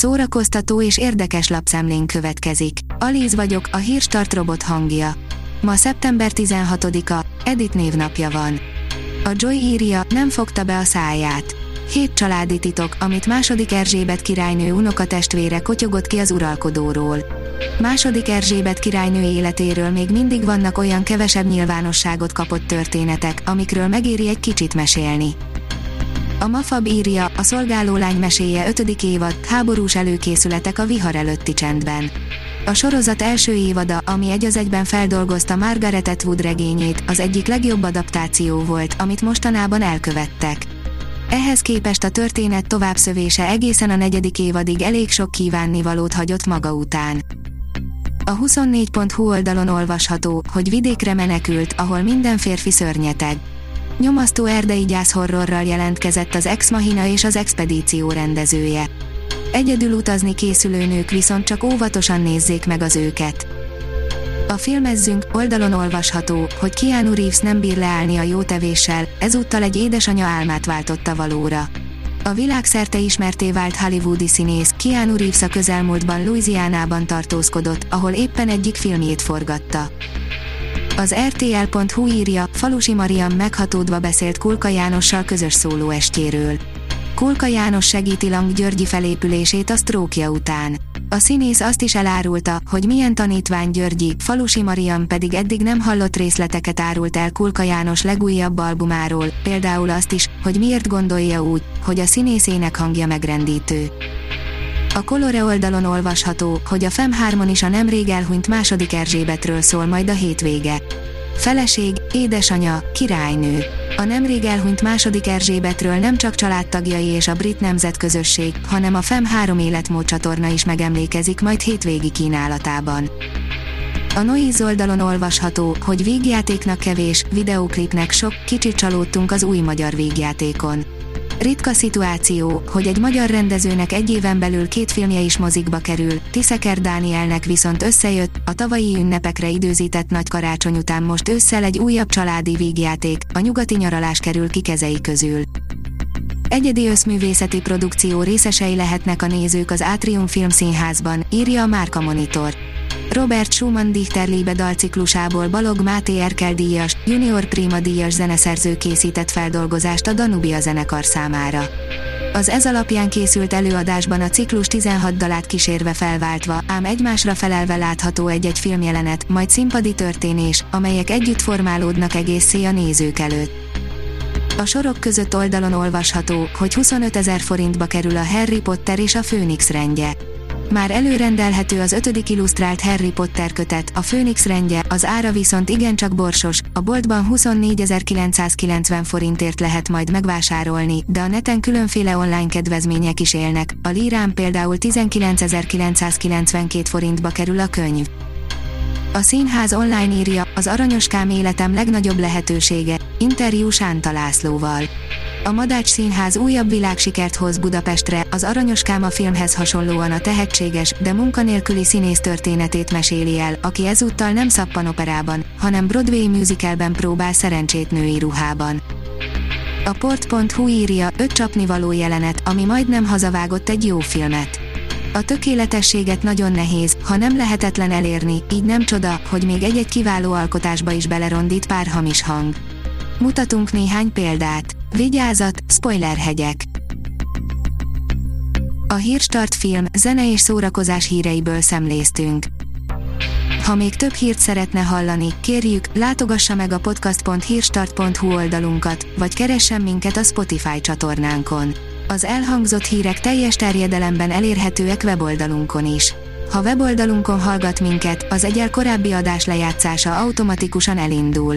szórakoztató és érdekes lapszemlén következik. Alíz vagyok, a hírstart robot hangja. Ma szeptember 16-a, Edit névnapja van. A Joy írja, nem fogta be a száját. Hét családi titok, amit második Erzsébet királynő unokatestvére kotyogott ki az uralkodóról. Második Erzsébet királynő életéről még mindig vannak olyan kevesebb nyilvánosságot kapott történetek, amikről megéri egy kicsit mesélni. A Mafab írja, a szolgálólány meséje 5. évad, háborús előkészületek a vihar előtti csendben. A sorozat első évada, ami egy az egyben feldolgozta Margaret Atwood regényét, az egyik legjobb adaptáció volt, amit mostanában elkövettek. Ehhez képest a történet továbbszövése egészen a negyedik évadig elég sok kívánnivalót hagyott maga után. A 24.hu oldalon olvasható, hogy vidékre menekült, ahol minden férfi szörnyeteg. Nyomasztó erdei gyászhorrorral jelentkezett az Ex Machina és az Expedíció rendezője. Egyedül utazni készülő nők viszont csak óvatosan nézzék meg az őket. A filmezzünk oldalon olvasható, hogy Keanu Reeves nem bír leállni a jó tevéssel, ezúttal egy édesanya álmát váltotta valóra. A világszerte ismerté vált hollywoodi színész Keanu Reeves a közelmúltban Louisianában tartózkodott, ahol éppen egyik filmjét forgatta. Az RTL.hu írja, Falusi Mariam meghatódva beszélt Kulka Jánossal közös szólóestjéről. Kulka János segíti Lang Györgyi felépülését a sztrókja után. A színész azt is elárulta, hogy milyen tanítvány Györgyi, Falusi Mariam pedig eddig nem hallott részleteket árult el Kulka János legújabb albumáról, például azt is, hogy miért gondolja úgy, hogy a színészének hangja megrendítő. A Colore oldalon olvasható, hogy a FEM 3 is a nemrég elhunyt második Erzsébetről szól majd a hétvége. Feleség, édesanya, királynő. A nemrég elhunyt második Erzsébetről nem csak családtagjai és a brit nemzetközösség, hanem a FEM 3 életmód csatorna is megemlékezik majd hétvégi kínálatában. A Noiz oldalon olvasható, hogy vígjátéknak kevés, videóklipnek sok, kicsit csalódtunk az új magyar vígjátékon. Ritka szituáció, hogy egy magyar rendezőnek egy éven belül két filmje is mozikba kerül, Tiszeker Dánielnek viszont összejött, a tavalyi ünnepekre időzített nagy karácsony után most ősszel egy újabb családi vígjáték, a nyugati nyaralás kerül ki kezei közül. Egyedi összművészeti produkció részesei lehetnek a nézők az Átrium Filmszínházban, írja a Márka Monitor. Robert Schumann Dichter Liebe dalciklusából Balog Máté Erkel díjas, Junior Prima díjas zeneszerző készített feldolgozást a Danubia zenekar számára. Az ez alapján készült előadásban a ciklus 16 dalát kísérve felváltva, ám egymásra felelve látható egy-egy filmjelenet, majd színpadi történés, amelyek együtt formálódnak egészé a nézők előtt. A sorok között oldalon olvasható, hogy 25 ezer forintba kerül a Harry Potter és a Főnix rendje. Már előrendelhető az ötödik illusztrált Harry Potter kötet, a Főnix rendje, az ára viszont igencsak borsos, a boltban 24.990 forintért lehet majd megvásárolni, de a neten különféle online kedvezmények is élnek, a lírán például 19.992 forintba kerül a könyv. A színház online írja, az aranyoskám életem legnagyobb lehetősége, interjú Sánta Lászlóval. A Madács Színház újabb világsikert hoz Budapestre, az Aranyoskám a filmhez hasonlóan a tehetséges, de munkanélküli színész történetét meséli el, aki ezúttal nem szappanoperában, hanem Broadway musicalben próbál szerencsét női ruhában. A port.hu írja, öt csapnivaló jelenet, ami majdnem hazavágott egy jó filmet. A tökéletességet nagyon nehéz, ha nem lehetetlen elérni, így nem csoda, hogy még egy-egy kiváló alkotásba is belerondít pár hamis hang. Mutatunk néhány példát. Vigyázat, spoilerhegyek! A Hírstart film, zene és szórakozás híreiből szemléztünk. Ha még több hírt szeretne hallani, kérjük, látogassa meg a podcast.hírstart.hu oldalunkat, vagy keressen minket a Spotify csatornánkon. Az elhangzott hírek teljes terjedelemben elérhetőek weboldalunkon is. Ha weboldalunkon hallgat minket, az egyel korábbi adás lejátszása automatikusan elindul